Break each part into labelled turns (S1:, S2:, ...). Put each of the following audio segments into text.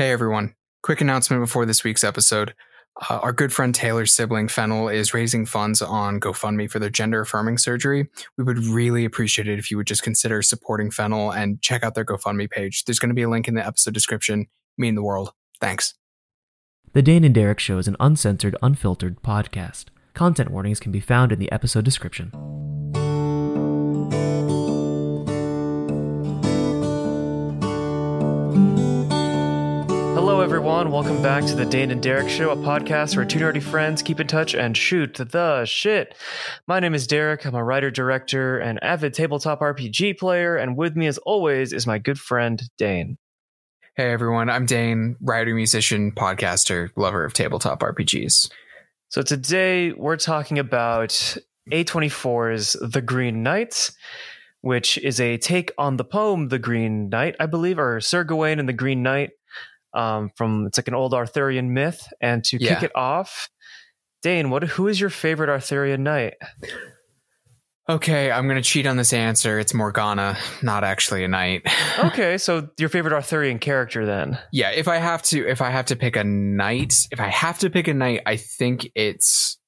S1: Hey everyone. Quick announcement before this week's episode. Uh, our good friend Taylor's sibling Fennel is raising funds on GoFundMe for their gender affirming surgery. We would really appreciate it if you would just consider supporting Fennel and check out their GoFundMe page. There's going to be a link in the episode description. Mean the world. Thanks.
S2: The Dane and Derek Show is an uncensored, unfiltered podcast. Content warnings can be found in the episode description.
S3: Everyone. Welcome back to the Dane and Derek Show, a podcast where two nerdy friends keep in touch and shoot the shit. My name is Derek. I'm a writer, director, and avid tabletop RPG player. And with me, as always, is my good friend Dane.
S1: Hey everyone. I'm Dane, writer, musician, podcaster, lover of tabletop RPGs.
S3: So today we're talking about A24's The Green Knight, which is a take on the poem The Green Knight, I believe, or Sir Gawain and the Green Knight um, from it's like an old Arthurian myth. And to
S1: Yeah.
S3: kick it off, Dane, what who is your favorite Arthurian knight?
S1: Okay, I'm going to cheat on this answer. It's Morgana, not actually a knight.
S3: Okay, so your favorite Arthurian character then?
S1: yeah, if I have to if I have to pick a knight, if I have to pick a knight, I think it's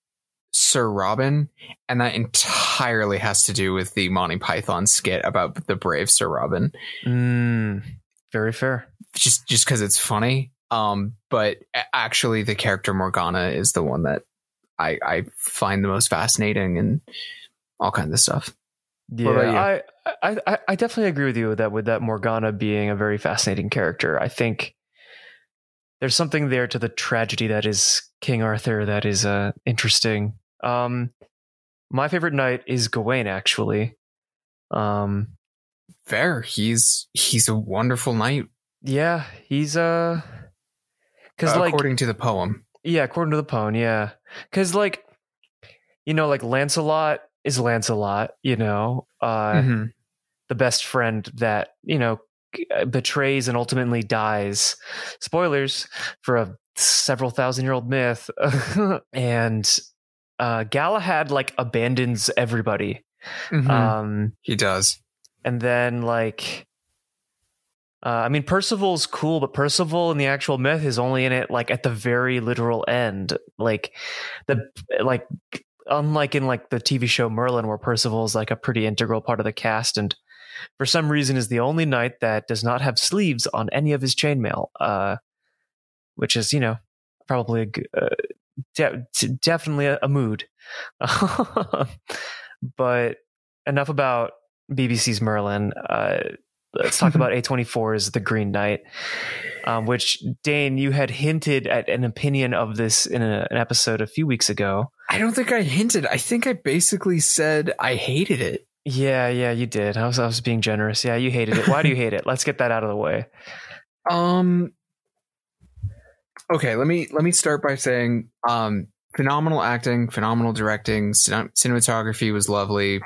S1: Sir Robin, and that entirely has to do with the Monty Python skit about the brave Sir Robin.
S3: Mm, very fair.
S1: Just just because it's funny. Um, but actually, the character Morgana is the one that I I find the most fascinating and all kinds of stuff.
S3: Yeah. I, I I I definitely agree with you with that with that Morgana being a very fascinating character. I think there's something there to the tragedy that is King Arthur that is uh interesting. Um my favorite knight is Gawain actually. Um
S1: Fair. He's he's a wonderful knight,
S3: yeah, he's uh cuz
S1: uh,
S3: like
S1: according to the poem.
S3: Yeah, according to the poem, yeah. Cuz like you know like Lancelot is Lancelot, you know. Uh
S1: Mhm.
S3: the best friend that you know betrays and ultimately dies spoilers for a several thousand year old myth and uh galahad like abandons everybody
S1: Mhm.
S3: um
S1: he does.
S3: And then like uh, I mean, Percival's cool, but Percival in the actual myth is only in it like at the very literal end. Like the like unlike in like the TV show Merlin, where Percival is like a pretty integral part of the cast, and for some reason is the only knight that does not have sleeves on any of his chainmail. Uh, which is you know probably a uh, de- definitely a, a mood. but enough about BBC's Merlin. Uh, let's talk about A24's The Green Knight, um, which Dane, you had hinted at an opinion of this in a, an episode a few weeks ago.
S1: I don't think I hinted. I think I basically said I hated it.
S3: Yeah, yeah, you did. I was, I was being generous. Yeah, you hated it. Why do you hate it? Let's get that out of the way.
S1: Um Okay, let me let me start by saying um phenomenal acting, phenomenal directing, cin- cinematography was lovely.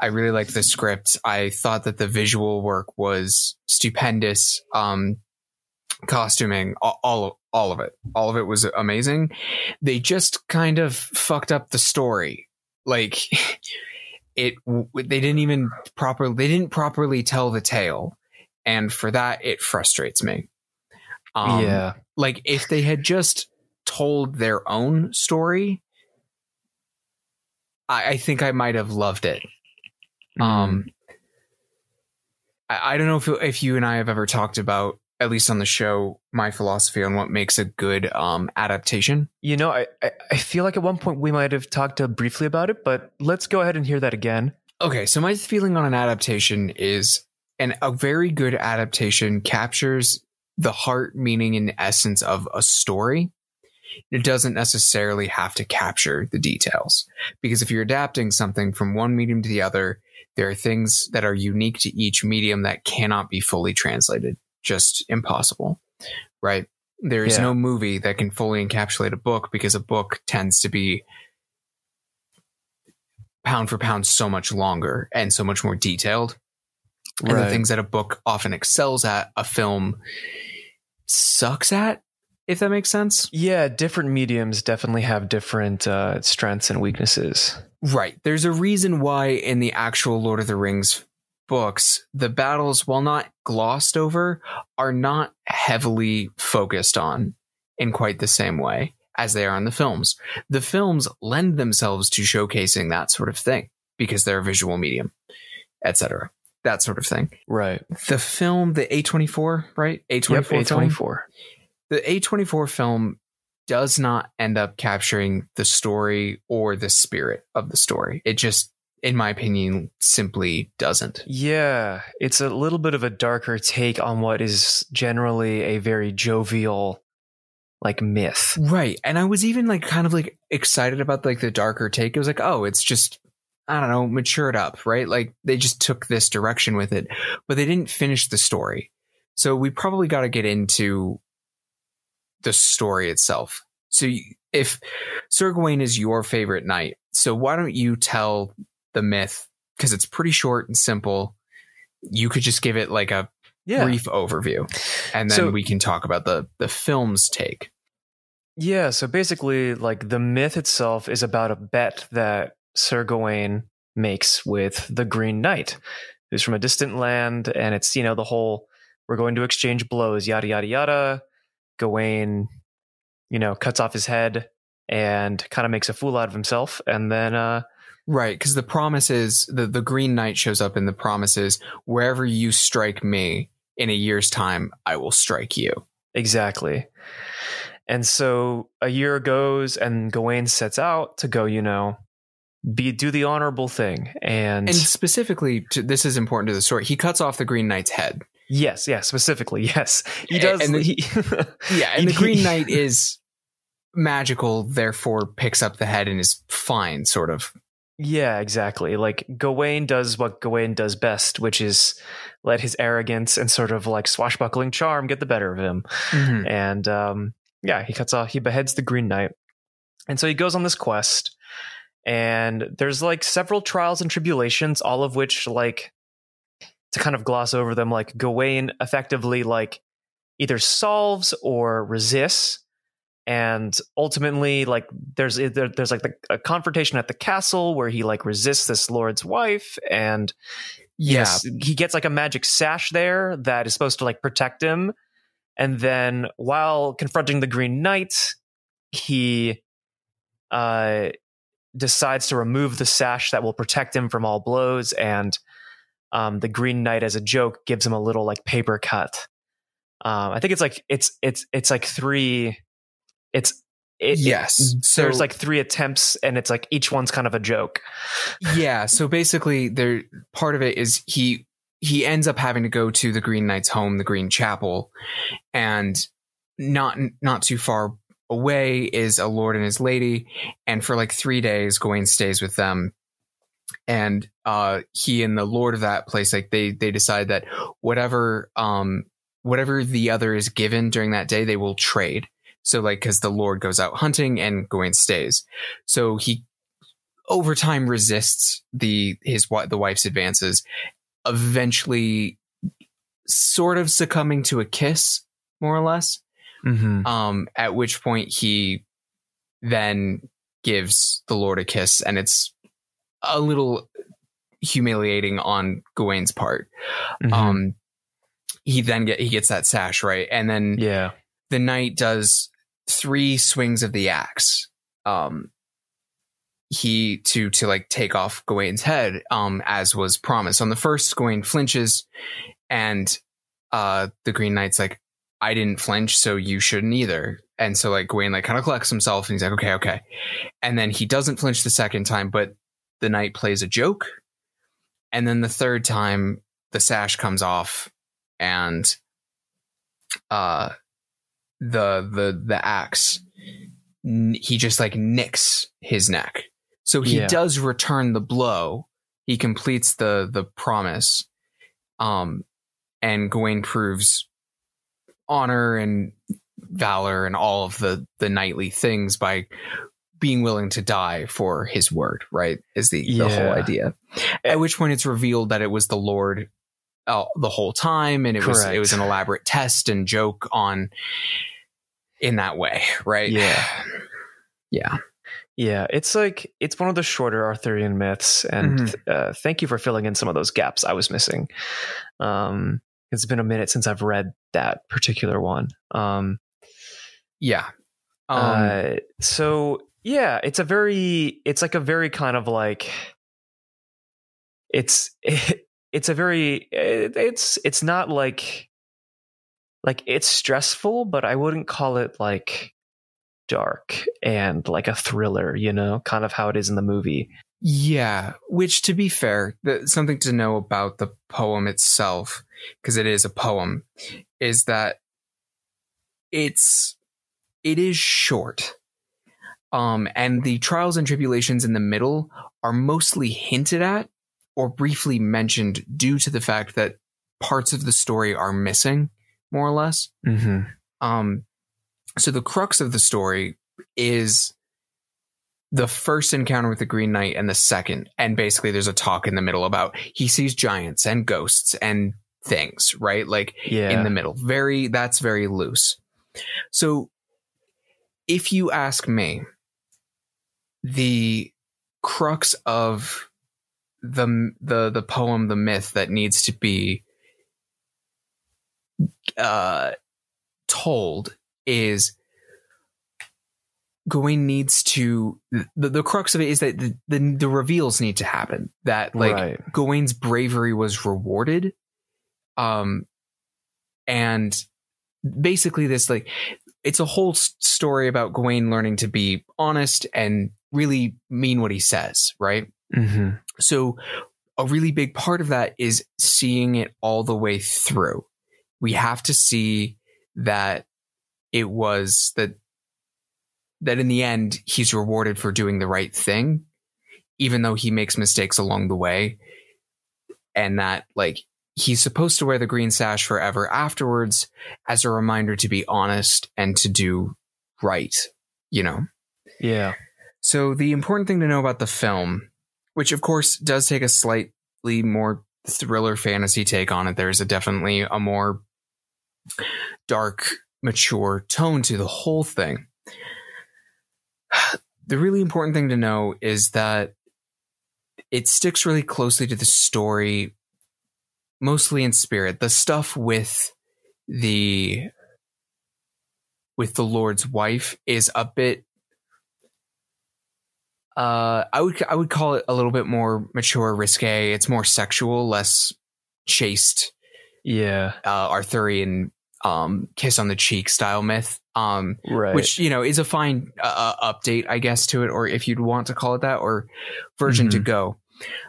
S1: I really liked the script. I thought that the visual work was stupendous. Um costuming, all, all all of it. All of it was amazing. They just kind of fucked up the story. Like it they didn't even proper they didn't properly tell the tale. And for that it frustrates me. Um,
S3: yeah,
S1: like if they had just told their own story, I, I think I might have loved it. Um, I, I don't know if if you and I have ever talked about, at least on the show, my philosophy on what makes a good um adaptation.
S3: you know, I, I I feel like at one point we might have talked uh, briefly about it, but let's go ahead and hear that again.
S1: Okay, so my feeling on an adaptation is, and a very good adaptation captures the heart, meaning, and essence of a story. It doesn't necessarily have to capture the details because if you're adapting something from one medium to the other, there are things that are unique to each medium that cannot be fully translated. Just impossible, right? There is
S3: Yeah.
S1: no movie that can fully encapsulate a book because a book tends to be pound for pound so much longer and so much more detailed. And the things that a book often excels at, a film sucks at, if that makes sense.
S3: Yeah, different mediums definitely have different uh, strengths and weaknesses.
S1: Right. There's a reason why in the actual Lord of the Rings books, the battles, while not glossed over, are not heavily focused on in quite the same way as they are in the films. The films lend themselves to showcasing that sort of thing because they're a visual medium, etc. That sort of thing.
S3: Right.
S1: The film, the A24, right? A24
S3: Yep. A twenty four.
S1: the A24 film does not end up capturing the story or the spirit of the story. It just, in my opinion, simply doesn't.
S3: Yeah, it's a little bit of a darker take on what is generally a very jovial, like myth.
S1: Right. And I was even like kind of like excited about like the darker take. It was like, oh, it's just, I don't know, matured up, right? Like they just took this direction with it, but they didn't finish the story. So we probably got to get into the story itself. So you- if Sir Gawain is your favorite knight, so why don't you tell the myth? Because it's pretty short and simple. You could just give it like a
S3: Yeah,
S1: brief overview, and then
S3: So-
S1: we can talk about the the film's take.
S3: yeah. So basically, like the myth itself is about a bet that Sir Gawain makes with the Green Knight, who's from a distant land, and it's you know the whole we're going to exchange blows, yada yada yada. Gawain, you know, cuts off his head and kind of makes a fool out of himself, and then uh,
S1: Right, because the promise is the the Green Knight shows up in the promises wherever you strike me in a year's time, I will strike you.
S3: Exactly. And so a year goes and Gawain sets out to go, you know, be do the honorable thing. And,
S1: And specifically, to, this is important to the story. He cuts off the Green Knight's head.
S3: Yes, yeah, specifically, yes. He does
S1: and the-
S3: he-
S1: Yeah, and the Green Knight is magical, therefore picks up the head and is fine, sort of.
S3: Yeah, exactly. Like Gawain does what Gawain does best, which is let his arrogance and sort of like swashbuckling charm get the better of him. and um, yeah, he cuts off, he beheads the Green Knight, and so he goes on this quest. And there's like several trials and tribulations, all of which like to kind of gloss over them. Like Gawain effectively like either solves or resists, and ultimately like there's there, there's like the, a confrontation at the castle where he like resists this lord's wife and
S1: Yeah,
S3: Yes, he gets like a magic sash there that is supposed to like protect him. And then while confronting the Green Knight, he uh, decides to remove the sash that will protect him from all blows. And um, the Green Knight, as a joke, gives him a little like paper cut. Um, I think it's like it's it's it's like three. It's it,
S1: yes.
S3: it-
S1: so
S3: there's like three attempts, and it's like each one's kind of a joke.
S1: yeah so basically there part of it is he he ends up having to go to the green knight's home the green chapel and not not too far away is a lord and his lady and for like three days gawain stays with them and uh he and the lord of that place like they they decide that whatever um whatever the other is given during that day they will trade so like because the lord goes out hunting and gawain stays so he over time resists the his the wife's advances, eventually sort of succumbing to a kiss, more or less.
S3: Mm-hmm.
S1: Um, at which point he then gives the Lord a kiss, and it's a little humiliating on Gawain's part.
S3: Mm-hmm.
S1: Um, he then get he gets that sash right, and then
S3: yeah.
S1: the knight does three swings of the axe. Um, he to to like take off Gawain's head, um, as was promised. On the first, Gawain flinches, and uh, the Green Knight's like, "I didn't flinch, so you shouldn't either." And so like Gawain like kind of collects himself, and he's like, "Okay, okay." And then he doesn't flinch the second time, but the knight plays a joke, and then the third time, the sash comes off, and uh the the the axe he just like nicks his neck so he
S3: Yeah.
S1: does return the blow he completes the the promise um and gawain proves honor and valor and all of the the knightly things by being willing to die for his word right is the the whole idea at which point it's revealed that it was the lord uh, the whole time and it was it was an elaborate test and joke on in that way right
S3: Yeah.
S1: yeah
S3: Yeah, it's like it's one of the shorter Arthurian myths, and
S1: Mhm.
S3: uh, thank you for filling in some of those gaps I was missing. Um, it's been a minute since I've read that particular one. Um,
S1: Yeah. Um,
S3: uh, so yeah, it's a very, it's like a very kind of like, it's it's a very, it, it's it's not like like it's stressful, but I wouldn't call it like dark and like a thriller, you know, kind of how it is in the movie.
S1: Yeah, which to be fair, the, something to know about the poem itself, because it is a poem, is that it's it is short. Um, and the trials and tribulations in the middle are mostly hinted at or briefly mentioned due to the fact that parts of the story are missing, more or less.
S3: Mm-hmm.
S1: Um, so the crux of the story is the first encounter with the Green Knight and the second, and basically there's a talk in the middle about he sees giants and ghosts and things, right? Like
S3: Yeah.
S1: in the middle. Very that's very loose. So if you ask me, the crux of the the the poem, the myth that needs to be uh told is Gawain needs to the, the crux of it is that the, the the reveals need to happen. That like
S3: right.
S1: Gawain's bravery was rewarded. Um, and basically, this like it's a whole story about Gawain learning to be honest and really mean what he says, right?
S3: Mm-hmm.
S1: So, a really big part of that is seeing it all the way through. We have to see that it was that that in the end he's rewarded for doing the right thing, even though he makes mistakes along the way, and that like he's supposed to wear the green sash forever afterwards as a reminder to be honest and to do right. You know.
S3: Yeah.
S1: So the important thing to know about the film, which of course does take a slightly more thriller fantasy take on it, there's a definitely a more dark, mature tone to the whole thing. The really important thing to know is that it sticks really closely to the story, mostly in spirit. The stuff with the with the Lord's wife is a bit uh, I would I would call it a little bit more mature, risque. It's more sexual, less chaste,
S3: Yeah.
S1: uh, Arthurian um, kiss on the cheek style myth. Um,
S3: Right.
S1: which you know is a fine uh, uh, update, I guess, to it, or if you'd want to call it that, or version to
S3: Mhm.
S1: go.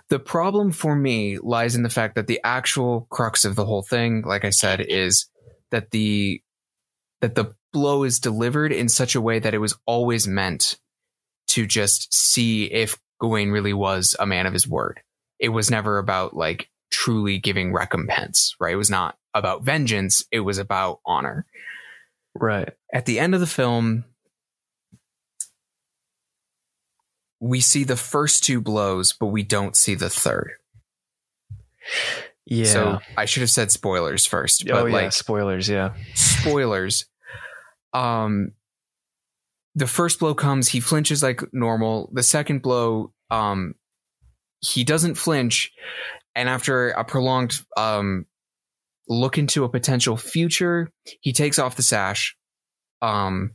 S1: The problem for me lies in the fact that the actual crux of the whole thing, like I said, is that the that the blow is delivered in such a way that it was always meant to just see if Gawain really was a man of his word. It was never about like truly giving recompense, right? It was not about vengeance. It was about honor
S3: right.
S1: at the end of the film, we see the first two blows, but we don't see the third.
S3: Yeah.
S1: So I should have said spoilers first, but
S3: oh yeah.
S1: like
S3: Spoilers. Yeah.
S1: spoilers. Um, the first blow comes, he flinches like normal. The second blow, um, he doesn't flinch, and after a prolonged um look into a potential future, he takes off the sash. Um,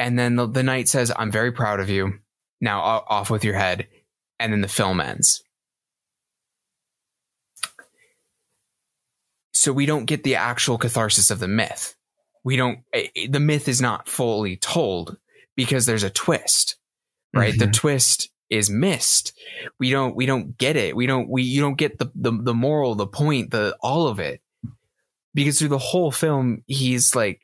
S1: and then the, the knight says, "I'm very proud of you. Now off with your head." And then the film ends. so we don't get the actual catharsis of the myth. We don't. The myth is not fully told because there's a twist, right? The
S3: Mhm.
S1: twist is missed. We don't. We don't get it. We don't. We you don't get the the the moral, the point, the all of it because through the whole film, he's like.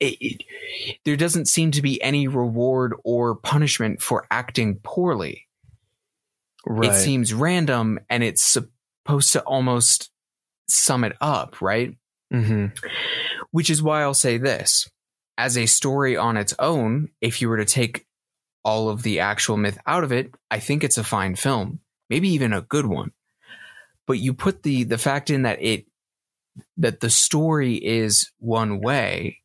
S1: It, it, there doesn't seem to be any reward or punishment for acting poorly
S3: Right.
S1: it seems random and it's supposed to almost sum it up, right?
S3: hmm
S1: Which is why I'll say this as a story on its own, if you were to take all of the actual myth out of it, I think it's a fine film, maybe even a good one. But you put the the fact in that it that the story is one way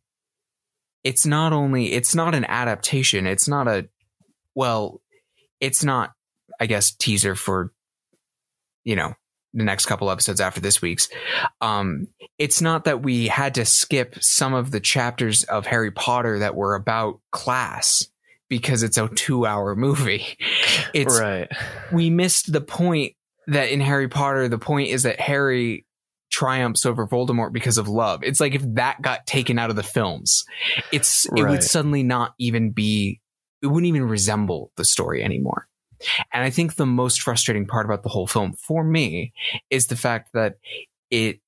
S1: it's not only it's not an adaptation. It's not a well it's not i guess teaser for you know the next couple episodes after this week's. Um it's not that we had to skip some of the chapters of harry potter that were about class because it's a 2 hour movie. It's
S3: right.
S1: we missed the point that in harry potter the point is that harry triumphs over Voldemort because of love. It's like if that got taken out of the films, it's it
S3: Right.
S1: would suddenly not even be it wouldn't even resemble the story anymore. And I think the most frustrating part about the whole film for me is the fact that it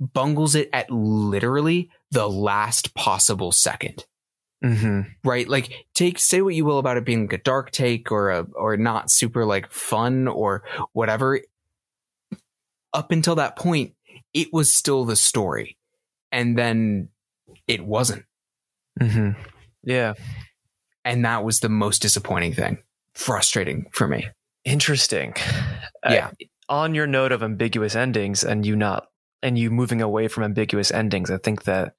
S1: bungles it at literally the last possible second
S3: hmm
S1: right like take say what you will about it being like a dark take or a or not super like fun or whatever up until that point it was still the story and then it wasn't
S3: hmm Yeah.
S1: and that was the most disappointing thing frustrating for me
S3: Interesting.
S1: Yeah.
S3: Uh, on your note of ambiguous endings and you not and you moving away from ambiguous endings, I think that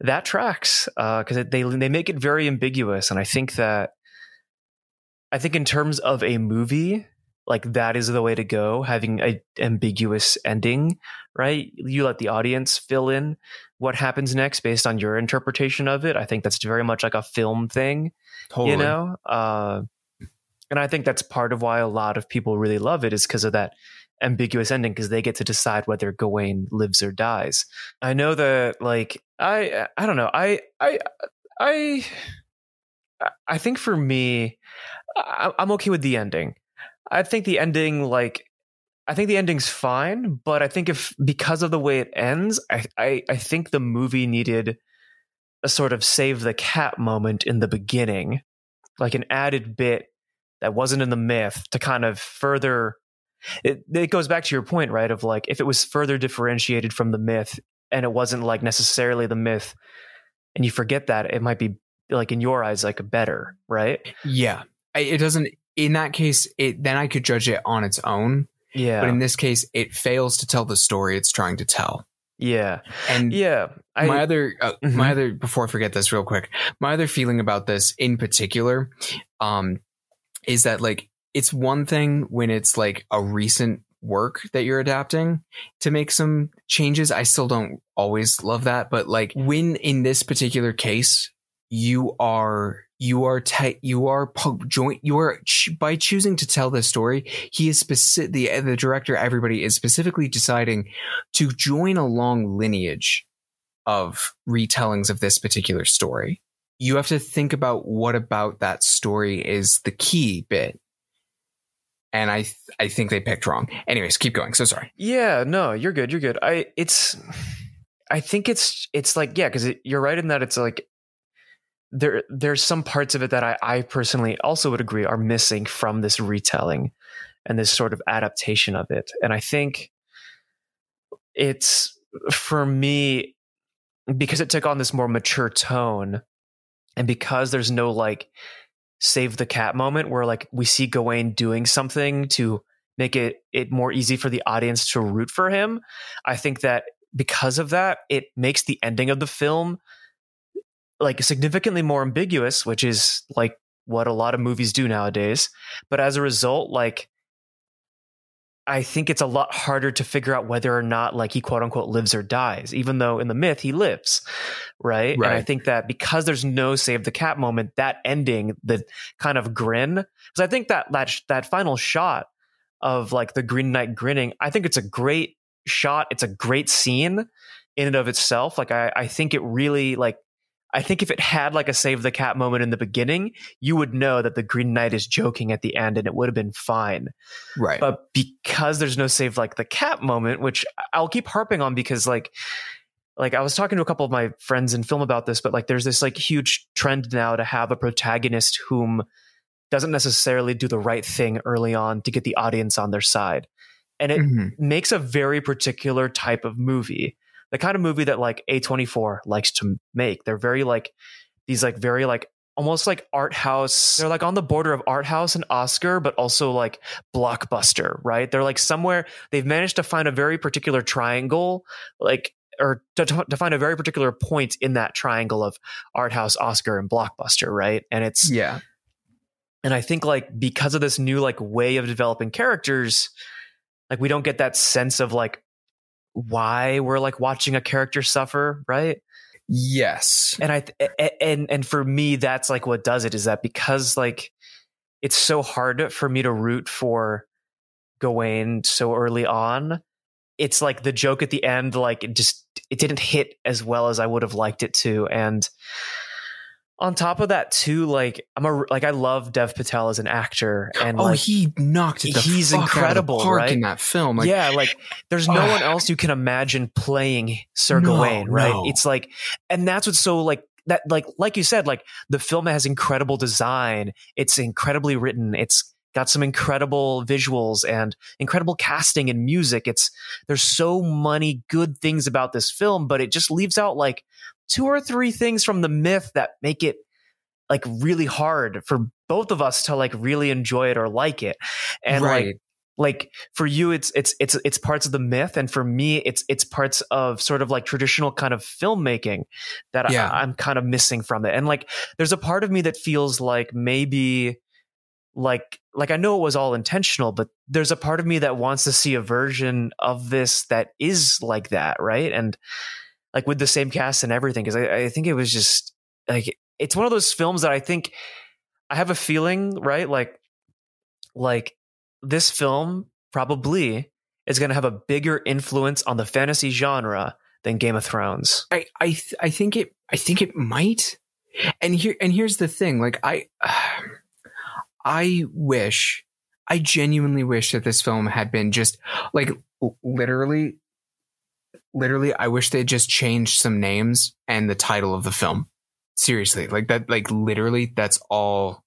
S3: that tracks because they they make it very ambiguous, and I think that I think in terms of a movie, like that is the way to go. Having a ambiguous ending, right? You let the audience fill in what happens next based on your interpretation of it. I think that's very much like a film thing
S1: totally
S3: you know uh, and i think that's part of why a lot of people really love it is because of that ambiguous ending because they get to decide whether gawain lives or dies i know that like i i don't know i i i i think for me i'm okay with the ending i think the ending like I think the ending's fine, but I think if because of the way it ends, I, I, I think the movie needed a sort of save the cat moment in the beginning, like an added bit that wasn't in the myth to kind of further. It, it goes back to your point, right? Of like if it was further differentiated from the myth and it wasn't like necessarily the myth, and you forget that, it might be like in your eyes like a better, right?
S1: yeah it doesn't in that case it then i could judge it on its own.
S3: Yeah,
S1: but in this case it fails to tell the story it's trying to tell.
S3: Yeah,
S1: and
S3: yeah. I,
S1: my other uh,
S3: Mhm.
S1: my other before I forget this real quick my other feeling about this in particular um is that like it's one thing when it's like a recent work that you're adapting to make some changes. I still don't always love that. But like when in this particular case you are you are te- you are po- joint you are ch- by choosing to tell this story he is specific the uh, the director everybody is specifically deciding to join a long lineage of retellings of this particular story. You have to think about what about that story is the key bit. And I th- I think they picked wrong. Anyways, keep going. So sorry.
S3: Yeah, no, you're good. You're good. I it's I think it's it's like yeah, because you're right in that it's like there there's some parts of it that I I personally also would agree are missing from this retelling and this sort of adaptation of it. And I think it's for me because it took on this more mature tone and because there's no like save the cat moment where like we see Gawain doing something to make it it more easy for the audience to root for him. I think that because of that, it makes the ending of the film like significantly more ambiguous, which is like what a lot of movies do nowadays. But as a result, like I think it's a lot harder to figure out whether or not like he quote unquote lives or dies, even though in the myth he lives. Right. And I think that because there's no save the cat moment, that ending, the kind of grin, because I think that that sh- that final shot of like the Green Knight grinning, I think it's a great shot. It's a great scene in and of itself. Like I, I think it really like I think if it had like a save the cat moment in the beginning, you would know that the Green Knight is joking at the end and it would have been fine.
S1: Right.
S3: But because there's no save like the cat moment, which I'll keep harping on because like like I was talking to a couple of my friends in film about this, but like there's this like huge trend now to have a protagonist whom doesn't necessarily do the right thing early on to get the audience on their side. And it
S1: Mhm.
S3: makes a very particular type of movie. The kind of movie that like A24 likes to make. They're very like these like very like almost like art house. They're like on the border of art house and Oscar, but also like blockbuster, right? They're like somewhere they've managed to find a very particular triangle, like or to, to find a very particular point in that triangle of art house, Oscar, and blockbuster, right? And it's
S1: Yeah.
S3: and I think like because of this new like way of developing characters, like we don't get that sense of like why we're like watching a character suffer, right?
S1: Yes.
S3: and I th- and and for me, that's like what does it is that because like it's so hard for me to root for Gawain so early on. It's like the joke at the end, like it just it didn't hit as well as I would have liked it to, and on top of that too, like I'm a like I love Dev Patel as an actor, and
S1: oh,
S3: like
S1: he knocked it. The
S3: he's incredible,
S1: out of the park
S3: right?
S1: in that film. Like,
S3: yeah, like there's no
S1: Ah.
S3: one else you can imagine playing Sir
S1: No,
S3: Gawain, right?
S1: no.
S3: It's like, and that's what's so like that, like like you said, like the film has incredible design. It's incredibly written. It's got some incredible visuals and incredible casting and music. It's there's so many good things about this film, but it just leaves out like two or three things from the myth that make it like really hard for both of us to like really enjoy it or like it. And like like for you it's it's it's it's parts of the myth and for me it's it's parts of sort of like traditional kind of filmmaking that
S1: Yeah.
S3: I, i'm kind of missing from it and like there's a part of me that feels like maybe like like i know it was all intentional but there's a part of me that wants to see a version of this that is like that right and like with the same cast and everything because I, I think it was just like it's one of those films that i think i have a feeling right like like this film probably is going to have a bigger influence on the fantasy genre than Game of Thrones.
S1: I I th- I think it I think it might. And here and here's the thing, like I I wish I genuinely wish that this film had been just like literally literally I wish they just changed some names and the title of the film. Seriously, like that like literally that's all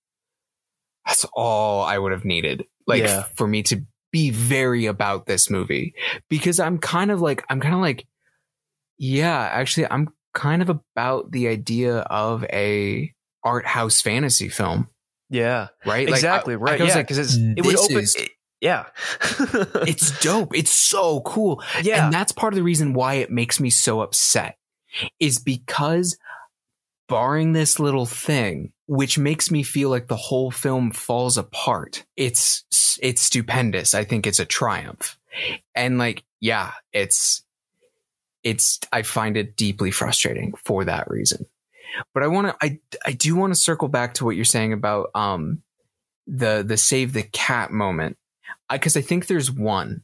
S1: that's all I would have needed. Like
S3: Yeah.
S1: for me to be very about this movie because I'm kind of like I'm kind of like yeah, actually, I'm kind of about the idea of a art house fantasy film,
S3: Yeah,
S1: right? Like, I-
S3: exactly. right.
S1: I
S3: yeah, because it would open.
S1: is-
S3: it- yeah,
S1: it's dope. It's so cool.
S3: yeah,
S1: And that's part of the reason why it makes me so upset is because barring this little thing, which makes me feel like the whole film falls apart. It's, it's stupendous. I think it's a triumph. And like, yeah, it's, it's, I find it deeply frustrating for that reason. But I want to, I, I do want to circle back to what you're saying about, um, the, the save the cat moment. I, cause I think there's one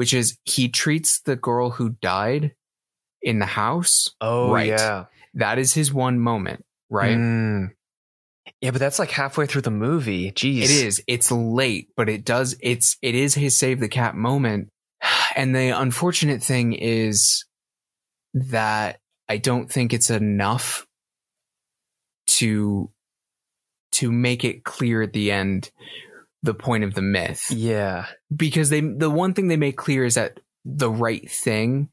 S1: which is he treats the girl who died in the house.
S3: oh
S1: right.
S3: yeah,
S1: That is his one moment, right?
S3: Mm. Yeah, but that's like halfway through the movie. Jeez,
S1: It is. It's late, but it does. It's it is his save the cat moment. And the unfortunate thing is that I don't think it's enough to to make it clear at the end the point of the myth.
S3: Yeah,
S1: because they the one thing they make clear is that the right thing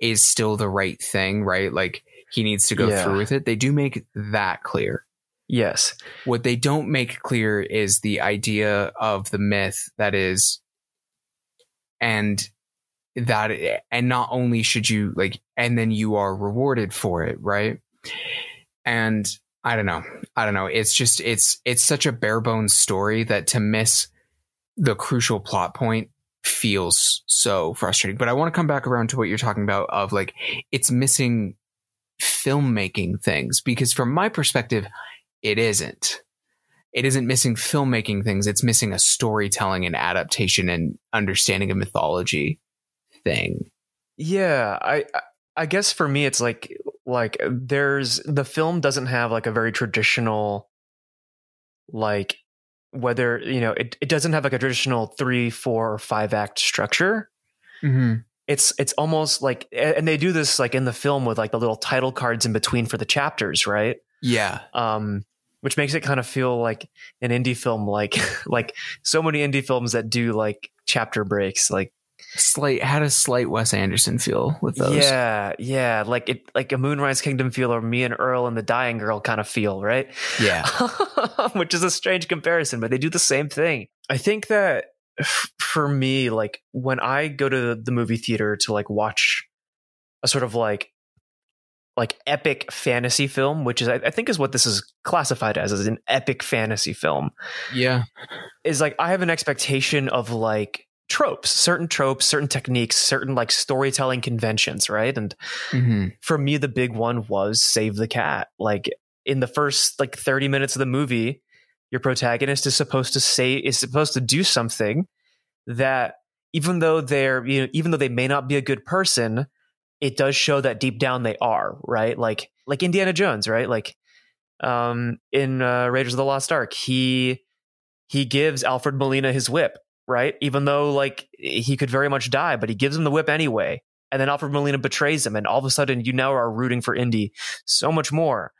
S1: is still the right thing, right? Like he needs to go
S3: Yeah.
S1: through with it. They do make that clear.
S3: yes,
S1: What they don't make clear is the idea of the myth that is and that and not only should you like and then you are rewarded for it, right? And I don't know. I don't know. It's just it's it's such a bare bones story that to miss the crucial plot point feels so frustrating. But I want to come back around to what you're talking about of like it's missing filmmaking things because from my perspective it isn't. It isn't missing filmmaking things. It's missing a storytelling and adaptation and understanding of mythology thing.
S3: yeah. I I- I guess for me, it's like like there's the film doesn't have like a very traditional like whether you know it, it doesn't have like a traditional three four or five act structure
S1: Mm-hmm.
S3: it's it's almost like and they do this like in the film with like the little title cards in between for the chapters right
S1: Yeah.
S3: um which makes it kind of feel like an indie film like like so many indie films that do like chapter breaks like
S1: Slight had a slight Wes Anderson feel with those.
S3: yeah yeah like it like a moonrise kingdom feel or me and earl and the dying girl kind of feel right
S1: Yeah.
S3: which is a strange comparison, but they do the same thing. I think that for me, like when I go to the movie theater to like watch a sort of like like epic fantasy film, which is I, I think is what this is classified as, as an epic fantasy film.
S1: Yeah.
S3: Is like I have an expectation of like tropes, certain tropes, certain techniques, certain like storytelling conventions, right? And
S1: hmm
S3: for me, the big one was save the cat. Like in the first like 30 minutes of the movie, your protagonist is supposed to say is supposed to do something that even though they're you know even though they may not be a good person, it does show that deep down they are, right? Like like Indiana Jones, right? Like um in uh, Raiders of the Lost Ark, he he gives Alfred Molina his whip, right? Even though like he could very much die, but he gives him the whip anyway. And then Alfred Molina betrays him, and all of a sudden you now are rooting for Indy so much more.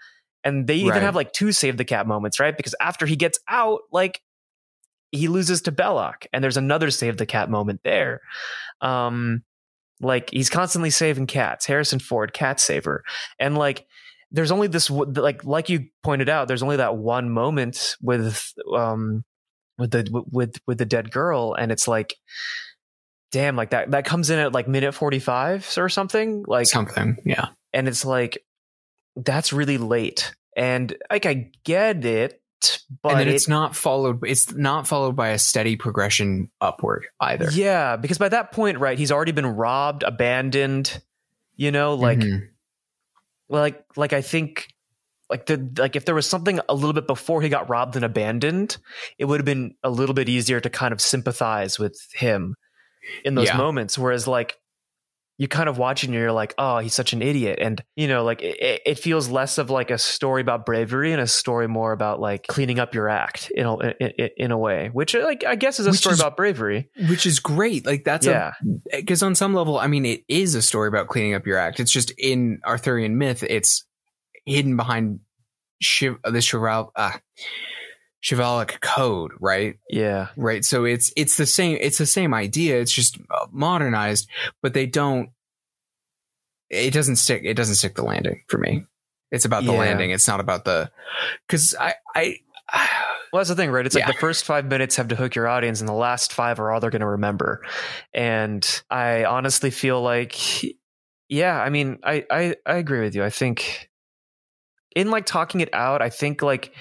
S3: And they even
S1: Right.
S3: have like two save the cat moments, right? Because after he gets out, like he loses to Belloq, and there's another save the cat moment there. Um, like he's constantly saving cats. Harrison Ford, cat saver, and like there's only this like like you pointed out, there's only that one moment with um with the with with the dead girl, and it's like. Damn, like that that comes in at like minute 45 or something. Like
S1: Something. Yeah.
S3: and it's like that's really late and like i get it but
S1: and then
S3: it-
S1: it's not followed. It's not followed by a steady progression upward either.
S3: yeah because by that point right he's already been robbed abandoned you know like
S1: Mhm.
S3: like like i think like the like if there was something a little bit before he got robbed and abandoned it would have been a little bit easier to kind of sympathize with him in those
S1: Yeah.
S3: moments whereas like you kind of watch it and you're like oh he's such an idiot and you know like it, it feels less of like a story about bravery and a story more about like cleaning up your act in a, in, in a way which like i guess is a
S1: Which
S3: story
S1: is-
S3: about bravery
S1: which is great. Like that's
S3: yeah eh,
S1: a because on some level, I mean, it is a story about cleaning up your act. It's just in Arthurian myth, it's hidden behind chiv- the chival uh, chivalric code, right?
S3: yeah
S1: Right. So it's it's the same. It's the same idea. It's just uh, modernized, but they don't. It doesn't stick. It doesn't stick the landing for me. It's about the
S3: Yeah.
S1: landing. It's not about the because I I.
S3: Well, that's the thing, right? It's like the first five minutes have to hook your audience, and the last five are all they're going to remember. And I honestly feel like, yeah, I mean, I, I I agree with you. I think in like talking it out, I think like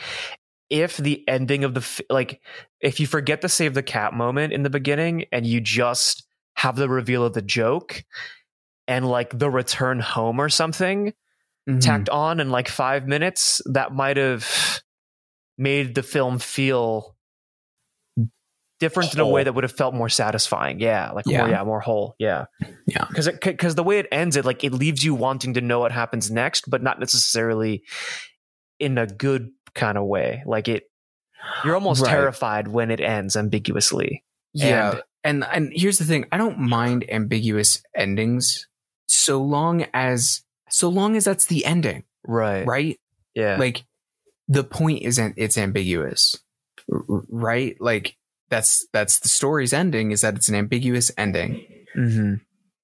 S3: if the ending of the like if you forget the save the cat moment in the beginning and you just have the reveal of the joke and like the return home or something
S1: Mhm.
S3: tacked on in like five minutes, that might have made the film feel different in a way that would have felt more satisfying. Yeah, like
S1: Yeah.
S3: more, yeah, more whole. Yeah,
S1: Yeah.
S3: Because because the way it ends, it like it leaves you wanting to know what happens next, but not necessarily in a good kind of way. Like it, you're almost
S1: Right.
S3: terrified when it ends ambiguously.
S1: Yeah. And, and and here's the thing, I don't mind ambiguous endings so long as so long as that's the ending,
S3: Right.
S1: right?
S3: Yeah.
S1: Like the point isn't it's ambiguous. Right? Like that's that's the story's ending is that it's an ambiguous ending.
S3: hmm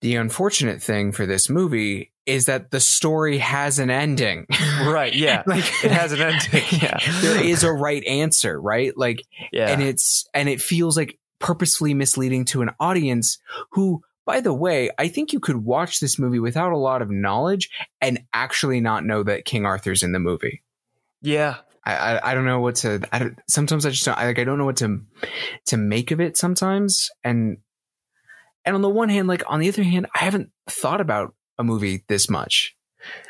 S1: The unfortunate thing for this movie is that the story has an ending.
S3: Right. Yeah.
S1: like
S3: it has an ending. Yeah.
S1: there is a right answer, right? Like
S3: Yeah.
S1: and it's and it feels like purposefully misleading to an audience who by the way i think you could watch this movie without a lot of knowledge and actually not know that king arthur's in the movie
S3: yeah.
S1: I i, I don't know what to I don't, sometimes i just don't I, like i don't know what to to make of it sometimes and and on the one hand like on the other hand i haven't thought about a movie this much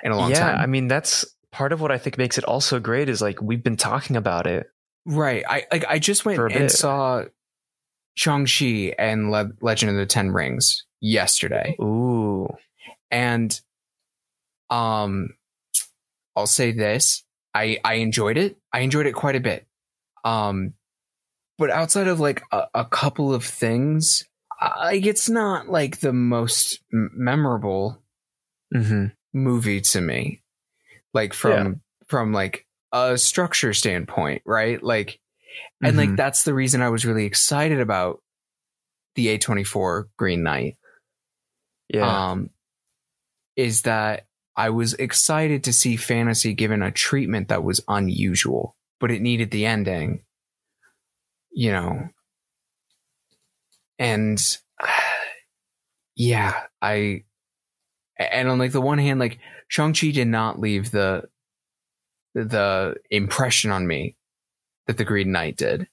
S1: in a long
S3: yeah.
S1: time
S3: I mean, that's part of what I think makes it also great is like we've been talking about it.
S1: right i like i just went and
S3: bit.
S1: saw shang-chi and Le- legend of the ten rings yesterday
S3: Ooh.
S1: and um i'll say this i i enjoyed it. I enjoyed it quite a bit. Um but outside of like a, a couple of things I- like it's not like the most m- memorable
S3: hmm
S1: movie to me. Like from from like a structure standpoint right? Like and like
S3: Mhm.
S1: that's the reason i was really excited about the a24 green knight.
S3: Yeah.
S1: um, is that I was excited to see fantasy given a treatment that was unusual, but it needed the ending, you know. And yeah, I And on like the one hand, like Shang-Chi did not leave the the impression on me that the Green Knight did,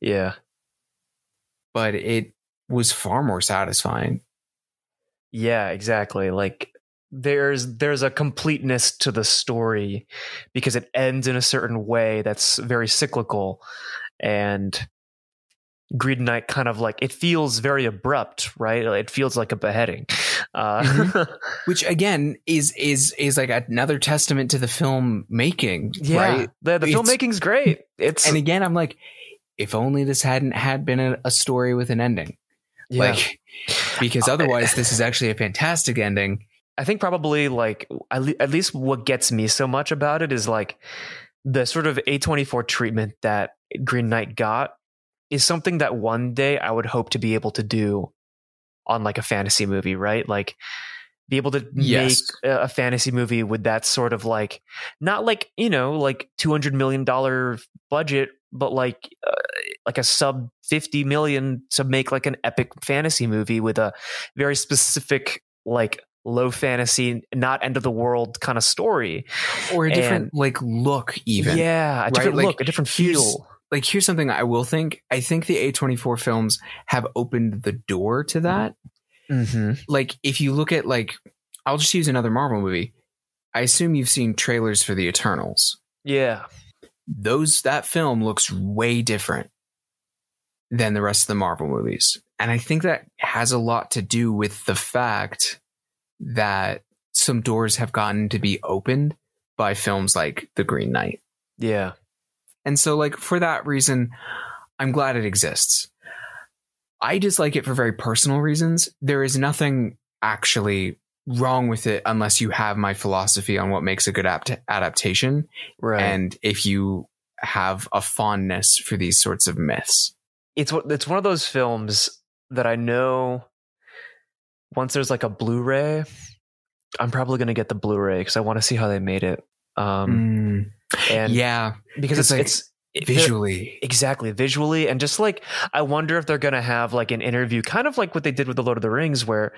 S3: Yeah.
S1: but it was far more satisfying.
S3: Yeah, exactly. Like there's there's a completeness to the story because it ends in a certain way that's very cyclical and Green Knight kind of like it feels very abrupt, right? It feels like a beheading. Uh,
S1: Which again is is is like another testament to the film making,
S3: yeah,
S1: right?
S3: the the filmmaking's great. It's
S1: And again, I'm like, if only this hadn't had been a, a story with an ending,
S3: yeah.
S1: like because
S3: Uh,
S1: otherwise, this is actually a fantastic ending.
S3: I think probably like at, least what gets me so much about it is like the sort of A24 treatment that Green Knight got is something that one day I would hope to be able to do on like a fantasy movie, right? Like be able to
S1: Yes.
S3: make a fantasy movie with that sort of like not like, you know, like 200 million dollar budget but like uh, like a sub 50 million to make like an epic fantasy movie with a very specific like low fantasy not end of the world kind of story.
S1: Or a different
S3: And-
S1: like look even
S3: yeah a different
S1: Like,
S3: look a different feel.
S1: like here's something i will think. I think the a24 films have opened the door to that.
S3: Mm-hmm.
S1: like if you look at like i'll just use another marvel movie. I assume you've seen trailers for the eternals.
S3: Yeah.
S1: Those that film looks way different than the rest of the marvel movies. And i think that has a lot to do with the fact that some doors have gotten to be opened by films like the green knight
S3: yeah
S1: And so, like, for that reason, I'm glad it exists. I dislike it for very personal reasons. There is nothing actually wrong with it unless you have my philosophy on what makes a good apt- adaptation.
S3: right
S1: And if you have a fondness for these sorts of myths.
S3: it's it's one of those films that I know once there's like a Blu-ray, I'm probably going to get the Blu-ray because I want to see how they made it. Um, and
S1: yeah,
S3: because
S1: it's like
S3: it's
S1: visually.
S3: exactly visually and just like I wonder if they're going to have like an interview, kind of like what they did with the Lord of the Rings, where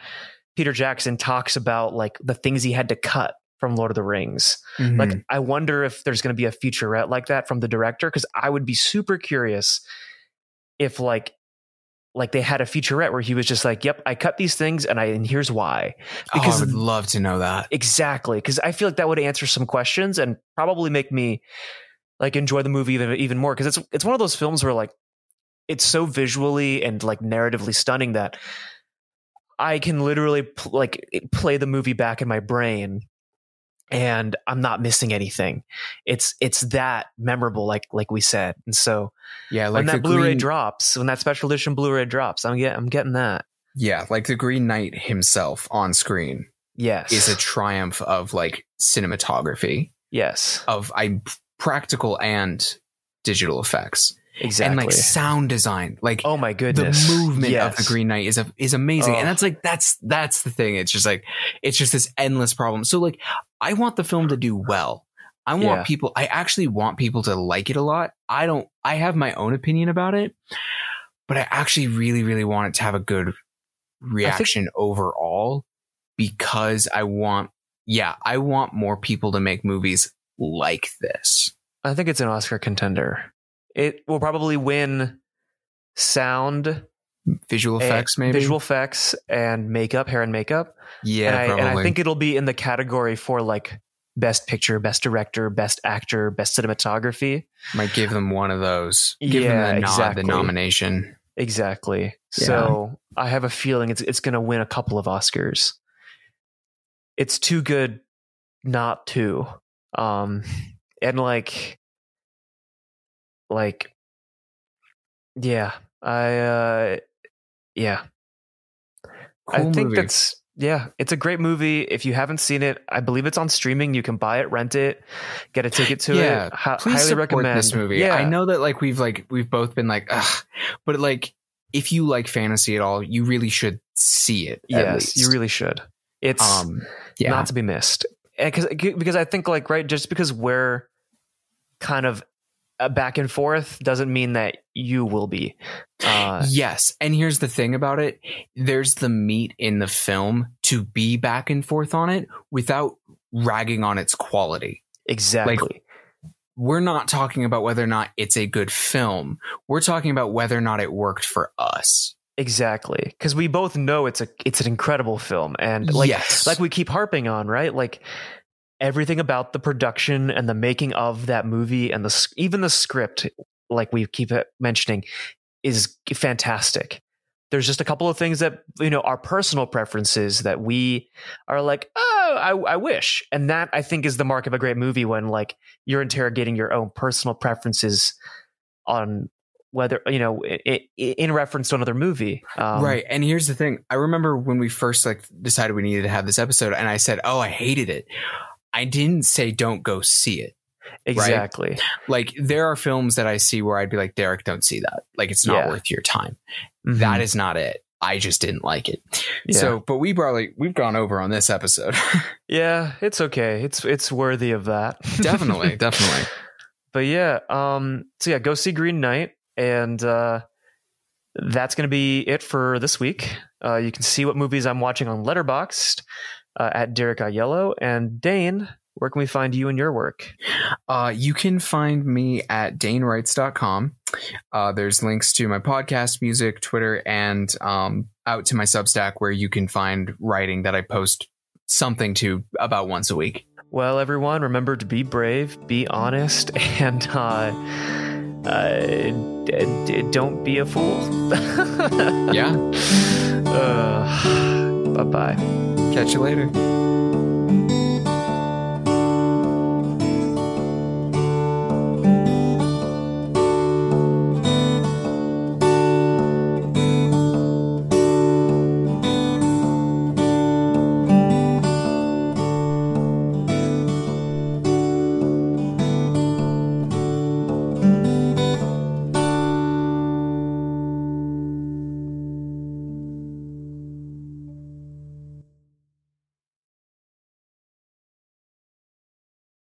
S3: Peter Jackson talks about like the things he had to cut from Lord of the Rings.
S1: Mhm.
S3: Like, I wonder if there's going to be a featurette like that from the director because I would be super curious if like like they had a featurette where he was just like, "Yep, I cut these things and I and here's why."
S1: oh,
S3: because-
S1: I would love to know that.
S3: Exactly, because I feel like that would answer some questions and probably make me like enjoy the movie even even more because it's it's one of those films where like it's so visually and like narratively stunning that I can literally pl- like play the movie back in my brain and I'm not missing anything. It's it's that memorable like like we said. And so
S1: Yeah, like
S3: when that Blu-ray
S1: green,
S3: drops, when that special edition Blu-ray drops, I'm get I'm getting that.
S1: yeah, like the Green Knight himself on screen
S3: Yes.
S1: is a triumph of like cinematography.
S3: yes.
S1: of I practical and digital effects
S3: Exactly.
S1: and like sound design like
S3: oh my goodness, the
S1: movement
S3: Yes.
S1: of the green knight is a, is amazing
S3: Oh.
S1: and that's like that's that's the thing it's just like it's just this endless problem so like i want the film to do well i want
S3: Yeah.
S1: people i actually want people to like it a lot i don't i have my own opinion about it but i actually really really want it to have a good reaction overall because i want yeah i want more people to make movies like this
S3: I think it's an Oscar contender. It will probably win sound,
S1: visual effects maybe
S3: visual effects, and makeup, hair and makeup.
S1: yeah
S3: and, I, and I think it'll be in the category for like best picture, best director, best actor, best cinematography.
S1: might give them one of those give
S3: Yeah,
S1: them the nod
S3: exactly.
S1: the nomination
S3: Exactly.
S1: Yeah.
S3: So I have a feeling it's it's going to win a couple of Oscars. It's too good not to. Um and like like yeah, I uh yeah. I
S1: Cool
S3: think
S1: movie.
S3: that's yeah, it's a great movie. If you haven't seen it, I believe it's on streaming. You can buy it, rent it, get a ticket to
S1: Yeah,
S3: it. Hi-
S1: please
S3: highly recommend
S1: this movie
S3: Yeah,
S1: i know that like we've like we've both been like Ugh, but like if you like fantasy at all you really should see it
S3: Yes,
S1: least.
S3: you really should. It's
S1: um yeah
S3: not to be missed. Because because I think like right, just because we're kind of back and forth doesn't mean that you will be. Uh,
S1: yes. And here's the thing about it there's the meat in the film to be back and forth on it without ragging on its quality.
S3: exactly.
S1: We're not talking about whether or not it's a good film. We're talking about whether or not it worked for us.
S3: Exactly, because we both know it's a it's an incredible film, and like
S1: yes.
S3: like we keep harping on, right? Like everything about the production and the making of that movie, and the even the script, like we keep mentioning, is fantastic. There's just a couple of things that you know our personal preferences that we are like, oh, I, I wish, and that I think is the mark of a great movie when like you're interrogating your own personal preferences on whether you know in reference to another movie um,
S1: right. And here's the thing. I remember when we first like decided we needed to have this episode and I said, "Oh, I hated it." I didn't say don't go see it.
S3: exactly
S1: Like there are films that I see where I'd be like, "Derek, don't see that. Like it's not
S3: Yeah.
S1: worth your time."
S3: Mhm.
S1: That is not it. I just didn't like it.
S3: Yeah.
S1: So, but we probably we've gone over on this episode.
S3: yeah it's okay it's it's worthy of that
S1: definitely, definitely.
S3: but yeah um so yeah go see green knight and uh that's gonna be it for this week uh you can see what movies i'm watching on letterboxd uh, at derek Aiello. and dane where can we find you and your work
S1: Uh, you can find me at danewrites.com. Uh, there's links to my podcast, music, Twitter, and um, out to my Substack where you can find writing that I post something to about once a week.
S3: Well, everyone, remember to be brave, be honest, and uh, uh, d- d- don't be a fool.
S1: Yeah.
S3: uh, bye bye.
S1: Catch you later.